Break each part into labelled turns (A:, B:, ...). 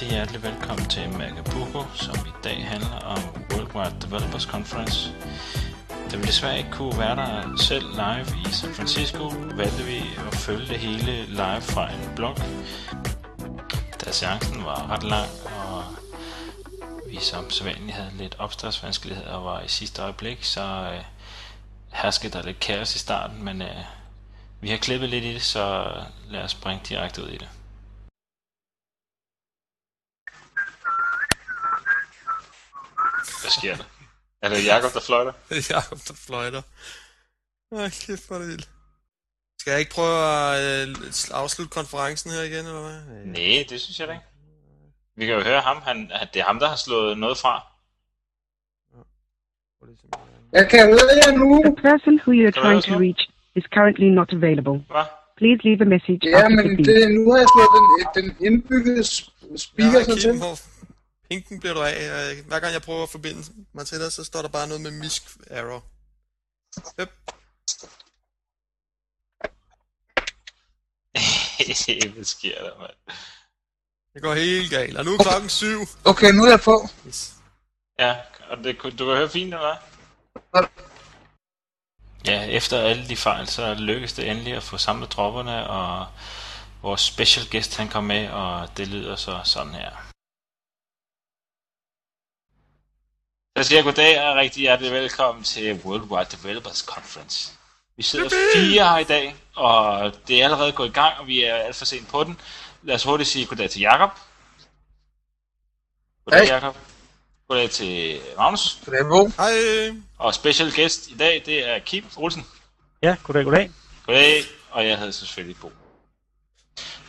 A: rigtig hjertelig velkommen til Magabuko, som i dag handler om Worldwide Developers Conference. Da vi desværre ikke kunne være der selv live i San Francisco, valgte vi at følge det hele live fra en blog. Da seancen var ret lang, og vi som sædvanligt havde lidt opstartsvanskeligheder og var i sidste øjeblik, så øh, herskede der lidt kaos i starten, men øh, vi har klippet lidt i det, så lad os springe direkte ud i det. Hvad sker der? Er det Jakob der fløjter?
B: Det er Jacob, der fløjter. Ej, kæft, hvor er det vildt. Skal jeg ikke prøve at øh, afslutte konferencen her igen, eller hvad?
A: Nej, det synes jeg da ikke. Vi kan jo høre ham. Han, han- det er ham, der har slået noget fra.
C: Jeg kan høre jer nu.
D: The person who you are trying to reach is currently not available.
A: Hvad?
D: Please leave a message
C: Ja,
D: after
C: men
D: the beep.
C: det, nu har jeg slået den, den indbyggede sp- speaker
B: Ja,
C: til.
B: hvor pinken bliver du af. og Hver gang jeg prøver at forbinde mig til dig, så står der bare noget med misk error. Yep.
A: Hvad sker der, mand?
B: Det går helt galt. Og nu er klokken syv.
C: Okay, nu er jeg på.
B: Yes.
A: Ja, og det, du kan høre fint, eller hvad? Ja, efter alle de fejl, så lykkedes det endelig at få samlet tropperne, og vores special guest han kom med, og det lyder så sådan her. Så siger jeg goddag og rigtig hjertelig velkommen til Worldwide Developers Conference. Vi sidder fire her i dag, og det er allerede gået i gang, og vi er alt for sent på den. Lad os hurtigt sige goddag til Jakob. Goddag,
C: Hej.
A: Jakob. Goddag til Magnus.
C: Er på.
B: Hej.
A: Og special guest i dag, det er Kim Olsen.
E: Ja, goddag, goddag.
A: Goddag, og jeg hedder selvfølgelig Bo. Uh,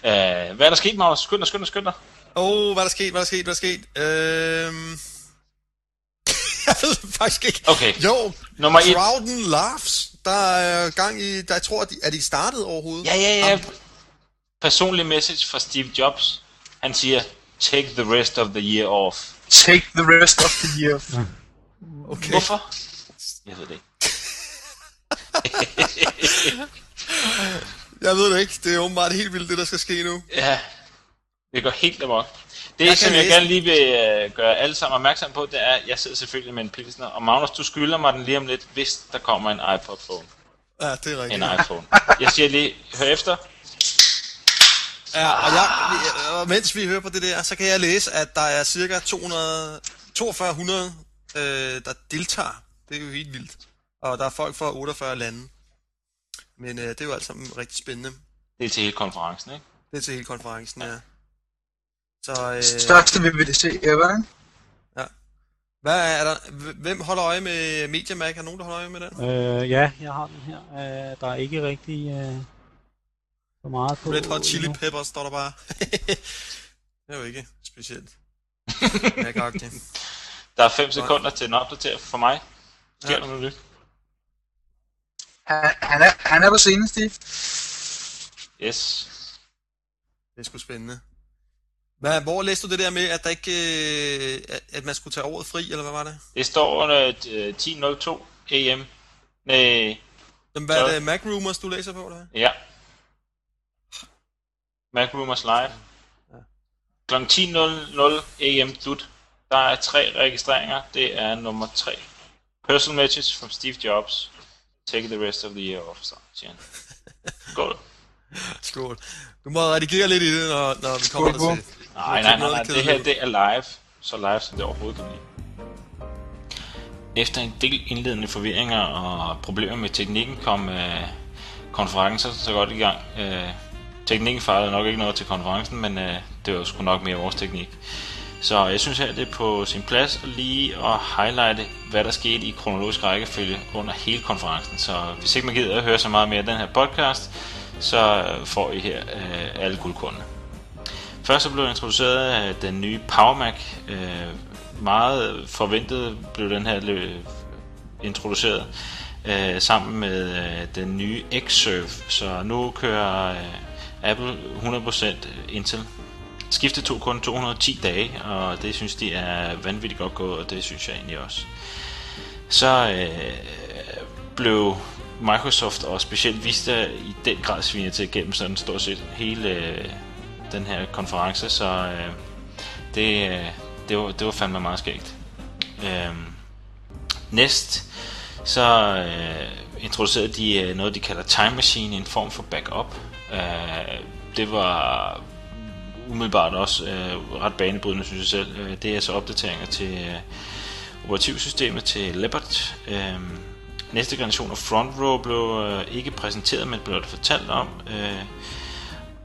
A: hvad er der sket, Magnus? Skynd dig, skynd dig, skynd dig.
B: Åh, oh, hvad er der sket, hvad er der sket, hvad er der sket? Øhm... jeg ved faktisk ikke.
A: Okay,
B: Jo,
A: nummer et.
B: Crowden Laughs. Der er gang i... Der, jeg tror, at de, er de startet overhovedet?
A: Ja, ja, ja. Personlig message fra Steve Jobs. Han siger, take the rest of the year off.
C: Take the rest of the year.
B: Okay.
A: Hvorfor? Jeg ved det ikke.
B: Jeg ved det ikke. Det er åbenbart helt vildt, det der skal ske nu.
A: Ja, det går helt amok. Det,
B: Jeg
A: som jeg
B: læse
A: gerne lige vil uh, gøre alle sammen opmærksom på, det er, at jeg sidder selvfølgelig med en pilsner. Og Magnus, du skylder mig den lige om lidt, hvis der kommer en iPod-phone.
B: Ja, det er rigtigt.
A: En iPhone. Jeg siger lige, hør efter.
B: Ja, og, jeg, og mens vi hører på det der, så kan jeg læse, at der er cirka 200, 4200, øh, der deltager. Det er jo helt vildt. Og der er folk fra 48 lande. Men øh, det er jo alt sammen rigtig spændende.
A: Det er til hele konferencen, ikke?
B: Det er til hele konferencen, ja. Så øh,
C: Største VVDC ever, ikke?
B: hvad er der, hvem holder øje med MediaMag? Er der nogen, der holder øje med den?
E: Øh, ja, jeg har den her. Øh, der er ikke rigtig øh, så meget på.
B: Red Hot Chili. Peppers står der bare. det er jo ikke specielt. Mærkagtigt.
A: Der er 5 sekunder til en opdatering for mig. Sker
B: Ja.
A: der noget nyt?
C: Han, han, er, han er på scenen, Steve.
A: Yes.
B: Det er sgu spændende. Hvad, hvor læste du det der med, at, der ikke, øh, at, man skulle tage året fri, eller hvad var det?
A: Det står under øh, 10.02 AM. Nej,
B: Jamen, hvad er
A: Så-
B: det Mac Rumors, du læser på, eller hvad?
A: ja. Mac Rumors Live. Kl. 10.00 AM dut. Der er tre registreringer. Det er nummer 3. Personal message from Steve Jobs. Take the rest of the year off, så siger han. Skål.
B: Skål. Du må redigere lidt i det, når, når vi kommer
C: Skål,
B: der til.
A: Nej, nej, nej, nej. Det her det er live. Så live, som det overhovedet kan blive. Efter en del indledende forvirringer og problemer med teknikken, kom øh, konferencen så godt i gang. Øh, teknikken fejlede nok ikke noget til konferencen, men øh, det var sgu nok mere vores teknik. Så jeg synes her, det er på sin plads at lige at highlighte, hvad der skete i kronologisk rækkefølge under hele konferencen. Så hvis ikke man gider at høre så meget mere af den her podcast, så får I her øh, alle guldkornene. Først så blev introduceret den nye Power Mac. Øh, meget forventet blev den her introduceret øh, sammen med øh, den nye Xserve. Så nu kører øh, Apple 100% Intel. Skiftet tog kun 210 dage, og det synes de er vanvittigt godt gået, og det synes jeg egentlig også. Så øh, blev Microsoft og specielt Vista i den grad svinet til gennem sådan stort set hele øh, den her konference, så øh, Det, øh, det, var, det var fandme meget skægt. Øh, næst, så øh, introducerede de øh, noget, de kalder Time Machine, en form for backup. Øh, det var umiddelbart også øh, ret banebrydende, synes jeg selv. Øh, det er så opdateringer til øh, operativsystemet til Leopard. Øh, næste generation af Front Row blev øh, ikke præsenteret, men blev fortalt om. Øh,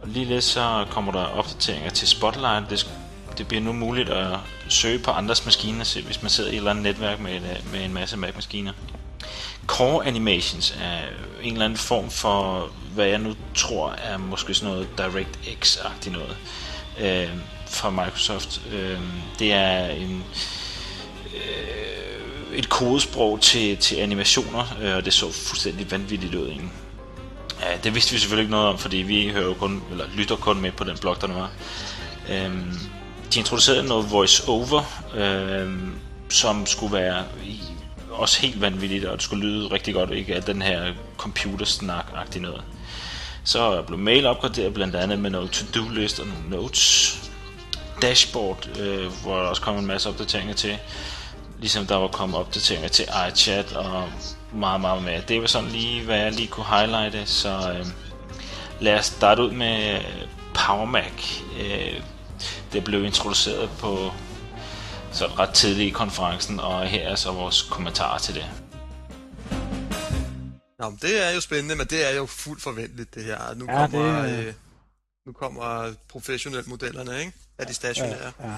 A: og ligeledes så kommer der opdateringer til Spotlight. Det, det bliver nu muligt at søge på andres maskiner, hvis man sidder i et eller andet netværk med, et, øh, med en masse Mac-maskiner. Core Animations er en eller anden form for, hvad jeg nu tror er måske sådan noget DirectX-agtigt noget øh, fra Microsoft. Øh, det er en, øh, et kodesprog til, til animationer, øh, og det så fuldstændig vanvittigt ud egentlig. Ja, det vidste vi selvfølgelig ikke noget om, fordi vi hører jo kun, eller lytter kun med på den blog, der nu er. Øhm, de introducerede noget voice-over, øhm, som skulle være i, også helt vanvittigt, og det skulle lyde rigtig godt, ikke af den her computersnak-agtig noget. Så blev mail opgraderet blandt andet med noget to-do-list og nogle notes. Dashboard, øh, hvor der også kom en masse opdateringer til. Ligesom der var kommet opdateringer til iChat og meget, meget mere. Det var sådan lige, hvad jeg lige kunne highlighte, så øh, lad os starte ud med Power Mac. Øh, det blev introduceret på så ret tidligt i konferencen, og her er så vores kommentarer til det.
B: Nå, men det er jo spændende, men det er jo fuldt forventeligt, det her. Nu
E: Ja,
B: kommer,
E: det-
B: øh, nu kommer professionelle modellerne, ikke? Af de stationære.
E: Ja, ja.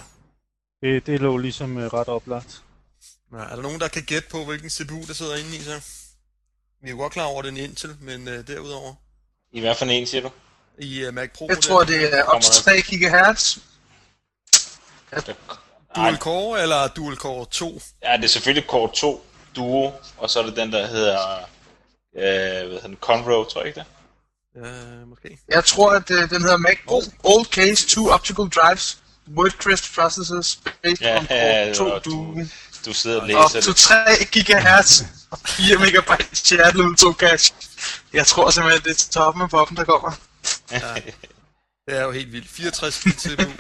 E: Det, det lå ligesom øh, ret oplagt.
B: Ja, er der nogen, der kan gætte på, hvilken CPU, der sidder inde i så? Vi er jo godt klar over, at det er en Intel, men øh, derudover
A: I hvert fald en, siger du?
B: i uh, Mac Pro
C: Jeg tror, det er op til 3 GHz.
B: Dual Core eller Dual Core 2?
A: Ja, det er selvfølgelig Core 2 Duo, og så er det den, der hedder, øh, hvad hedder den, Conroe, tror jeg ikke det?
B: Ja, måske.
C: Jeg tror, at øh, den hedder Mac Pro Old Case 2 Optical Drives Wordcrest Processors based
A: Ja,
C: on Core 2
A: og du,
C: Duo.
A: Du sidder og
C: Op
A: læser
C: til
A: det.
C: 3 GHz og 4 MB chat level 2 cache. Jeg tror simpelthen, det er til toppen af poppen, der kommer.
B: Det er jo helt vildt. 64 bit CPU.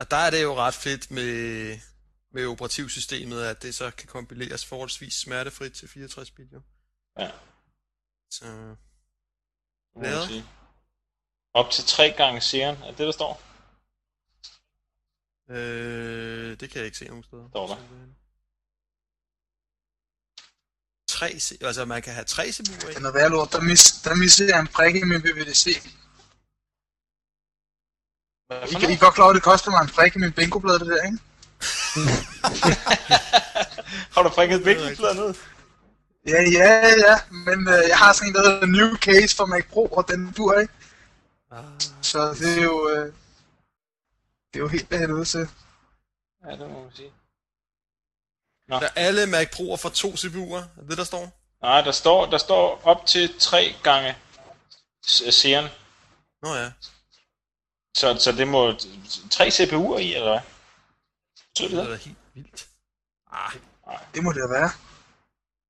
B: Og der er det jo ret fedt med, med operativsystemet, at det så kan kompileres forholdsvis smertefrit til 64 bit. Jo.
A: Ja.
B: Så Hvad?
A: Op til 3 gange serien, er det, der står?
B: Øh, det kan jeg ikke se nogen steder.
A: Står der.
B: Tre, C- altså man kan have tre CPU'er i.
C: Den er værd lort. Der, mis, der misser jeg en prik i min VVDC.
A: Hvad
C: I, kan, I godt klar over, at det koster mig en prik i min bingoblad, det der, ikke?
A: Har du prikket vinkelpladen ud?
C: Ja, ja, ja, men øh, jeg har sådan en, der hedder New Case for Mac Pro, og den dur ikke.
B: Ah,
C: Så det er jo, øh, det er jo helt helvede til.
A: Ja, det må man sige.
B: der er alle Mac Pro'er for to CPU'er, er det der står?
A: Nej, der står, der står op til 3 gange serien.
B: Nå ja.
A: Så, så det må... Tre CPU'er i, eller hvad? Så
B: Det
A: det
B: er
A: der?
B: da helt vildt. Ah,
C: Det må det da være.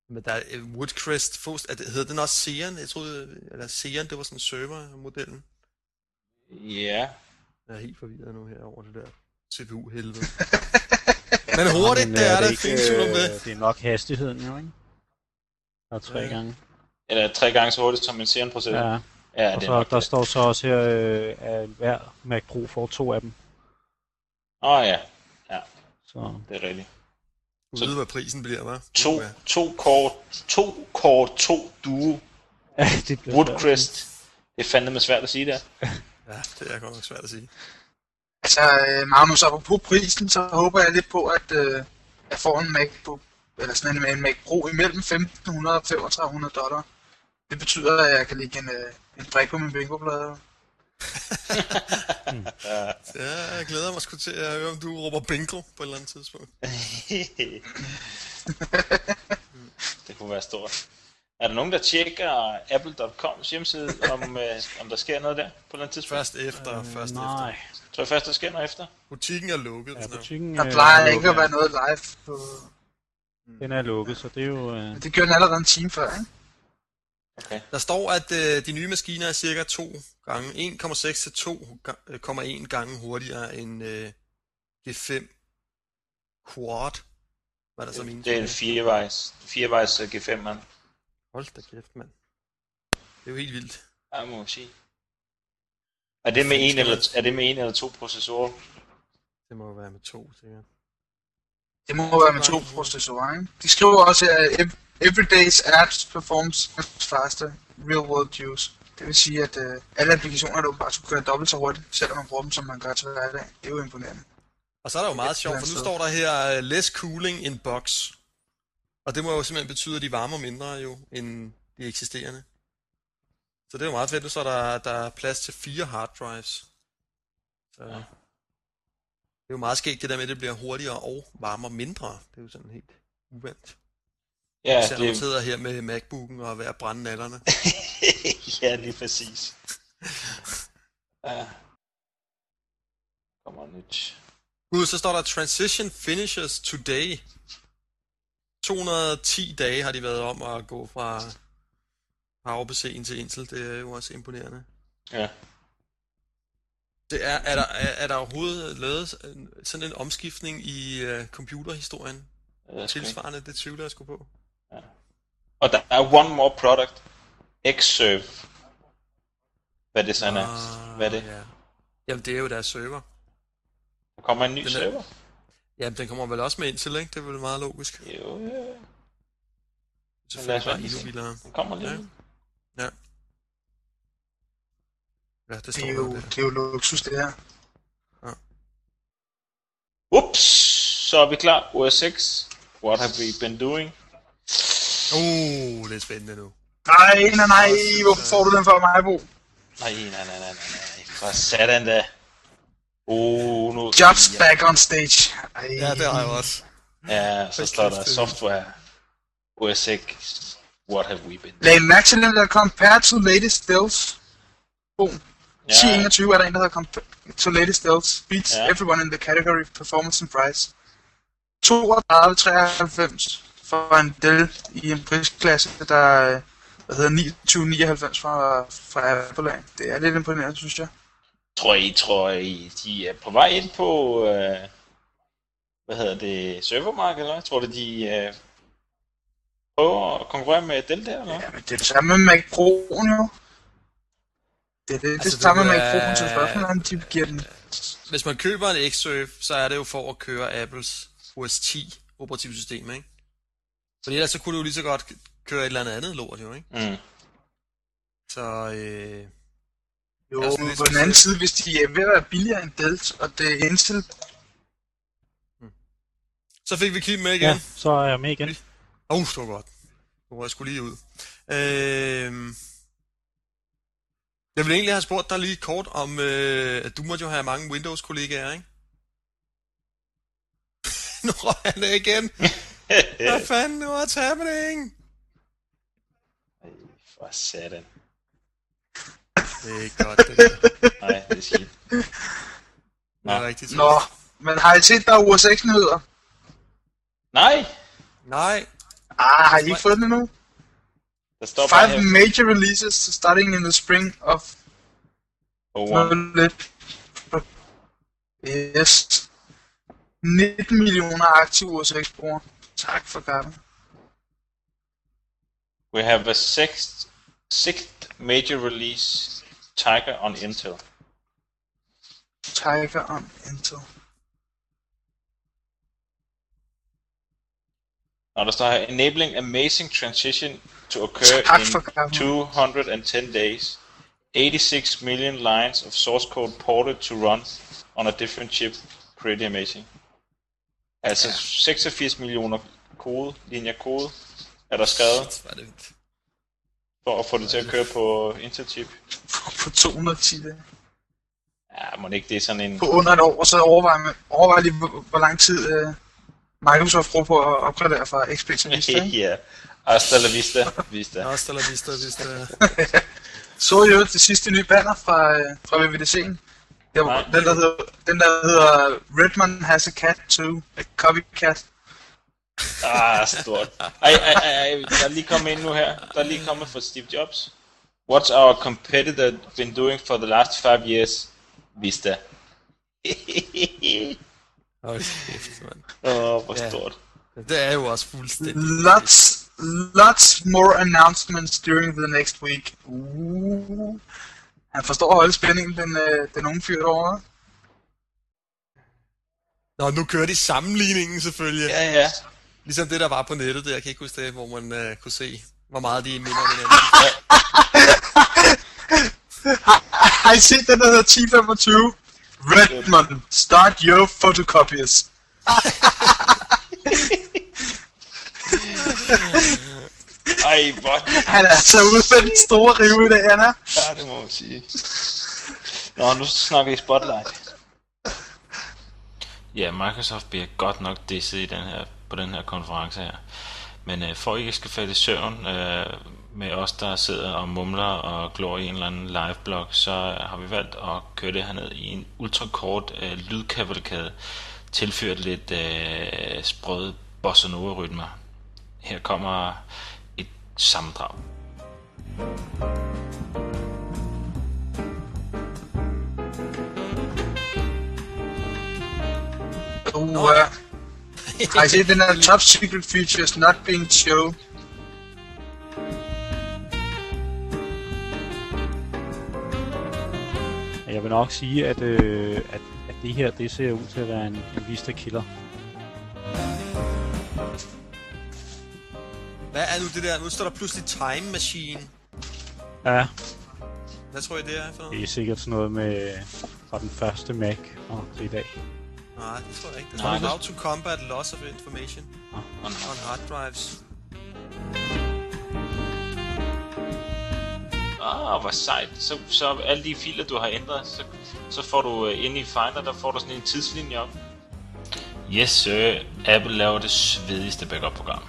B: men der er øh, Woodcrest, Fost, er det, hedder den også Xeon? Jeg troede, eller Xeon, det var sådan servermodellen.
A: Ja.
B: Jeg er helt forvirret nu her over det der CPU-helvede. Men hurtigt,
E: Men,
B: det
E: øh,
B: er der
E: ikke,
B: fint om
E: øh,
B: det.
E: Det er nok hastigheden jo, ikke? Der er tre
B: Ja.
E: gange.
A: Eller tre gange så hurtigt som en serien processor.
E: Ja,
A: ja
E: og
A: det er
E: så,
A: nok
E: der
A: det.
E: står så også her, øh, at hver Mac Pro får to af dem.
A: Åh oh, ja,
E: Så
A: det er rigtigt.
B: Du ved, hvad prisen bliver, hva'?
A: To,
B: Ja.
A: to core, to core, to duo,
E: ja, det bliver
A: Woodcrest. Det er fandme svært at sige der.
B: ja, det er godt nok svært at sige.
C: Altså, øh, Magnus, apropos prisen, så håber jeg lidt på, at øh, jeg får en Mac Pro, eller sådan en, en Mac Pro imellem 1500 og 3500 dollar. Det betyder, at jeg kan lægge en, øh, en brik på min bingoplade.
B: Ja, jeg glæder mig sgu til at høre, om du råber bingo på et eller andet tidspunkt.
A: det kunne være stort. Er der nogen, der tjekker apple.coms hjemmeside, om, øh, om der sker noget der på andet tidspunkt?
B: Først efter,
E: Øh,
B: først
E: nej.
B: efter.
A: Tror jeg først, der sker noget efter?
B: Butikken er lukket.
E: Ja, butikken
C: Der
E: øh,
C: plejer
E: er
C: ikke at være noget live på...
E: Den er lukket, så det er jo... Øh,
C: Men det gjorde den allerede en time før, ikke?
A: Okay.
B: Der står, at øh, de nye maskiner er cirka 2 gange, 1,6 til 2,1 gange hurtigere end øh, G5 Quad. Hvad er der så menes?
A: Det er en firevejs, firevejs øh, G5, mand.
B: Hold da kæft, mand. Det er jo helt vildt.
A: Jeg må sige. Er det med en eller, er det med en eller to processorer?
B: Det må jo være med to, sikkert.
C: Det må være med to processorer, ikke? De skriver også, at ev- everyday's apps performs faster real world use. Det vil sige, at øh, alle applikationer, der bare skulle køre dobbelt så hurtigt, selvom man bruger dem, som man gør til hverdag. Det er jo imponerende.
B: Og så er der jo meget sjovt, for nu står der her uh, less cooling in box. Og det må jo simpelthen betyde, at de varmer mindre jo, end de eksisterende. Så det er jo meget fedt, så er der, der er plads til fire hard drives. Så det er jo meget skægt det der med, at det bliver hurtigere og varmer mindre. Det er jo sådan helt uvandt.
A: Ja,
B: Især når man
A: det,
B: sidder her med MacBooken og er ved at brænde nallerne.
A: ja, lige præcis. Ja. Kommer nyt.
B: Gud, så står der Transition finishes today. 210 dage har de været om at gå fra PowerPC'en til Intel. Det er jo også imponerende.
A: Ja.
B: Det er, er, der, er, er der overhovedet lavet sådan en omskiftning i uh, computerhistorien?
A: Ikke.
B: Tilsvarende, det tvivler jeg sgu på.
A: Og der er one more product. Xserve. Hvad er det så, han er? Hvad er det?
B: Ah, Ja. Jamen, det er jo deres server.
A: Der kommer en ny
B: Den er-
A: server.
B: Jamen, den kommer vel også med Intel, ikke? Det er vel meget logisk.
A: Jo, jo.
B: Selvfølgelig bare
A: vente
B: endnu vildere.
A: Den kommer lige.
B: Ja.
A: Ja.
B: Ja, det
C: Det
B: står
C: er
B: der.
C: jo,
B: der.
C: det er jo luksus, det her.
A: Ups, så er vi klar. OS 6. What have we been doing?
B: Uh, det er spændende nu.
C: Nej, nej, nej, hvorfor får du den for mig, Bo?
A: Nej, nej, nej, nej, nej, nej. For satan da. Oh, nu...
C: Jobs back on stage. Ej.
B: Ja, det har jeg også.
A: Ja, så står der
B: er
A: software. OS 6. What have we been
C: Lag mærke til den der compared to latest builds. Boom.
A: Ja,
C: 1021 er der en, der hedder to latest builds. Beats
A: Ja.
C: everyone in the category performance and price. 32,93 for en Dell i en prisklasse, der øh, hvad hedder 2999 fra, fra Apple. Det er lidt imponerende, synes jeg.
A: Tror I, tror I, de er på vej ind på, øh, hvad hedder det, servermarkedet, eller? Tror du, de øh, prøver at konkurrere med Dell der, eller?
C: Ja, men det er det samme med Mac Pro'en jo. Det er det,
B: Altså,
C: det samme med Mac Pro'en, så spørgsmålet om de giver den...
B: Hvis man køber en Xserve, så er det jo for at køre Apples OS 10 operativsystem, ikke? Fordi ellers så kunne du jo lige så godt køre et eller andet andet lort, jo, ikke?
A: Mm.
B: Så, øh,
C: Jo, men
B: lidt
C: på den anden side, hvis de er ved at være billigere end Dell, og det er Intel,
B: så fik vi Kim med igen.
E: Ja, så er jeg med igen.
B: Åh, uh, det var godt. Nu var jeg skulle lige ud. Øh, jeg ville egentlig have spurgt dig lige kort om, øh, at du måtte jo have mange Windows-kollegaer, ikke? nu røg han det igen. Hvad fanden, what's happening?
A: For satan.
B: Det er ikke godt, det der.
A: Nej, det er skidt.
B: Det er
A: Nå.
B: rigtig trist.
C: Nå, men har I set, der er UR 6 nyheder?
A: Nej,
B: Nej,
C: Ah, har I ikke fået den endnu?
A: der står
C: Five
A: her.
C: major releases starting in the spring of
A: Oh,
C: lidt. Yes. 19 millioner aktive 6 brugere. Tak for gaven.
A: We have a sixth, sixth major release, Tiger on Intel.
C: Tiger on Intel.
A: Now, der står her, enabling amazing transition to occur
C: Tak
A: in 210 days. 86 million lines of source code ported to run on a different chip. Pretty amazing. Altså 86 millioner kode, linjer kode, er der skrevet
B: Shit,
A: for at få det til at køre på Intel chip.
C: På 210 dage.
A: Ja, må det ikke det er sådan en...
C: På under et år, og så overvej, man, overvej lige, hvor, hvor lang tid øh, Microsoft bruger på at opgradere fra XP til Vista.
A: ja. Hasta la vista, vista.
B: Hasta la vista, vista.
C: Så jo det sidste nye banner fra, øh, fra VVDC'en? Den, der hedder, den der hedder Redmond has a cat too, a copycat.
A: Ah, stort. Ej, ej, ej, der er lige kommet ind nu her. Der er lige kommet fra Steve Jobs. What's our competitor been doing for the last five years? Vista.
B: Hold kæft, mand.
A: Åh, oh, hvor stort.
B: Det er jo også fuldstændig.
C: Lots, lots more announcements during the next week. Uh. Han forstår at holde spændingen, den, øh, den unge fyr derovre.
B: Nå, nu kører de sammenligningen selvfølgelig.
A: Ja, ja.
B: Ligesom det, der var på nettet der, jeg kan ikke huske det, hvor man uh, kunne se, hvor meget de minder om hinanden.
C: Har I set den, der hedder 1025? Redmond, start your photocopiers.
A: Ej, hvor...
C: Han er altså ude for den store rive i dag, han er.
A: Ja, det må man sige. Nå, nu snakker vi Spotlight. Ja, Microsoft bliver godt nok disset i den her, på den her konference her. Men øh, for at I ikke skal falde i søvn øh, med os, der sidder og mumler og glor i en eller anden live-blog, så har vi valgt at køre det herned i en ultrakort øh, lydkavalkade, tilført lidt øh, sprøde bossa nova-rytmer. Her kommer et sammendrag.
C: Uh, I set den her top secret features not being shown?
E: Jeg vil nok sige, at, øh, at, at det her det ser ud til at være en, en Vista killer.
B: Hvad er nu det der? Nu står der pludselig Time Machine.
E: Ja,
B: Hvad tror I, det er for noget?
E: det er sikkert sådan noget med fra den første Mac og til i dag.
B: Nej, det tror jeg ikke. Det
A: Nej,
B: tror
A: det-
B: How to combat loss of information
A: Og
B: on hard drives.
A: Ah, hvor sejt. Så, så alle de filer, du har ændret, så, så får du uh, inde i Finder, der får du sådan en tidslinje op. Yes, sir. Apple laver det svedigste backup-program.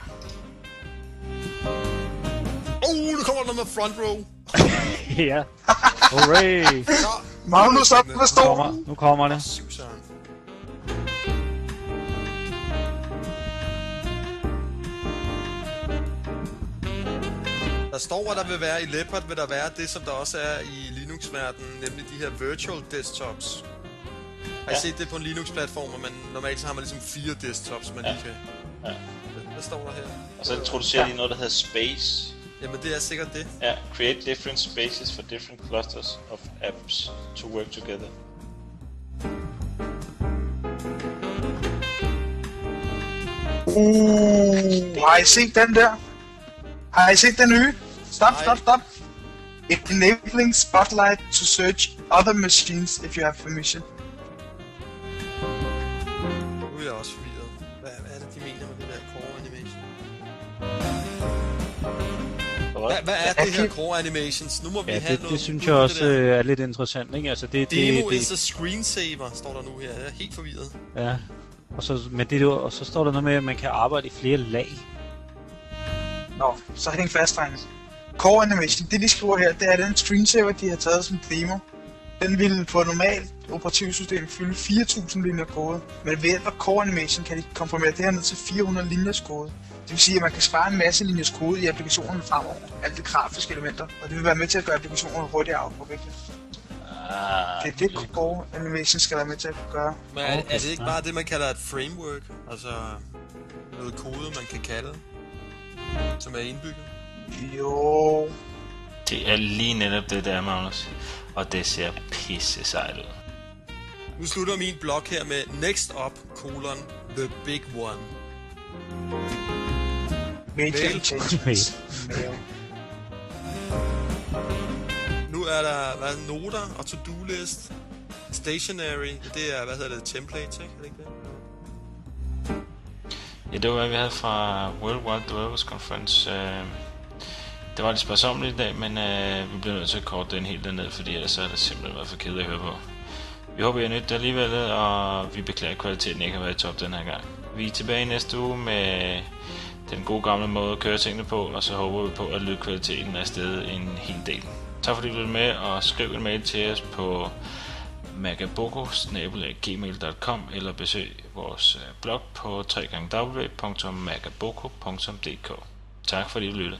B: Oh, nu kommer der noget med front row.
E: ja, hooray!
C: Magnus op med
E: Nu
C: stolen.
E: kommer, nu kommer det.
B: Der står, at der vil være i Leopard, vil der være det, som der også er i Linux-verdenen, nemlig de her virtual desktops. Har I
A: Ja.
B: set det på en Linux-platform, og man, normalt så har man ligesom fire desktops, man
A: Ja.
B: lige kan...
A: Ja.
B: Hvad står der her?
A: Og så introducerer de noget, der hedder Space.
B: Jamen, det er sikkert det.
A: Ja, create different spaces for different clusters of apps to work together.
C: Uh, har I set den der? Har I set den nye? Stop,
B: Nej.
C: stop, stop. Enabling Spotlight to search other machines if you have permission.
B: Nu er jeg også forvirret. Hvad, hvad er det, de mener med det der core animation? Hvad,
A: hvad?
B: er det her core animations? Nu må vi
E: Ja,
B: have
E: det,
B: noget
E: det synes jeg også
B: det der.
E: øh, er lidt interessant, ikke? Altså, det,
B: Demo
E: det,
B: is
E: det,
B: a screensaver, står der nu her. Jeg er helt forvirret.
E: ja. Og så, men det, og så står der noget med, at man kan arbejde i flere lag.
C: Nå, så hæng fast, drenge. Core Animation, det de skriver her, det er den screensaver, de har taget som demo. Den ville på et normalt operativsystem fylde 4.000 linjer kode, men ved hjælp af Core Animation kan de komprimere det her ned til 400 linjers kode. Det vil sige, at man kan spare en masse linjers kode i applikationen fremover, alle de grafiske elementer, og det vil være med til at gøre applikationen hurtigere afviklet.
A: Ah,
C: Det er det, Core Animation skal være med til at gøre.
B: Men er, er det ikke bare det, man kalder et framework? Altså noget kode, man kan kalde, som er indbygget?
C: Jo,
A: det er lige netop det der, Magnus. Og det ser pisse sejt ud.
B: Nu slutter min blog her med Next Up, colon, The Big One.
C: major
B: Mail.
C: changes. Mail.
B: Nu er der hvad, er det, noter og to-do list. Stationary, det er, hvad hedder det, templates, ikke? Er det ikke det?
A: Ja, det var hvad vi havde fra World Wide Developers Conference. Øh, det var lidt spørgsmålet i dag, men øh, vi bliver nødt til at korte den helt ned, fordi ellers er det simpelthen været for kedeligt at høre på. Vi håber, I har nydt det alligevel, og vi beklager, at kvaliteten ikke har været i top den her gang. Vi er tilbage næste uge med den gode gamle måde at køre tingene på, og så håber vi på, at lydkvaliteten er stedet en hel del. Tak fordi du lyttede med, og skriv en mail til os på magaboko.gmail.com eller besøg vores øh, blog på www.magaboko.dk Tak fordi du lyttede.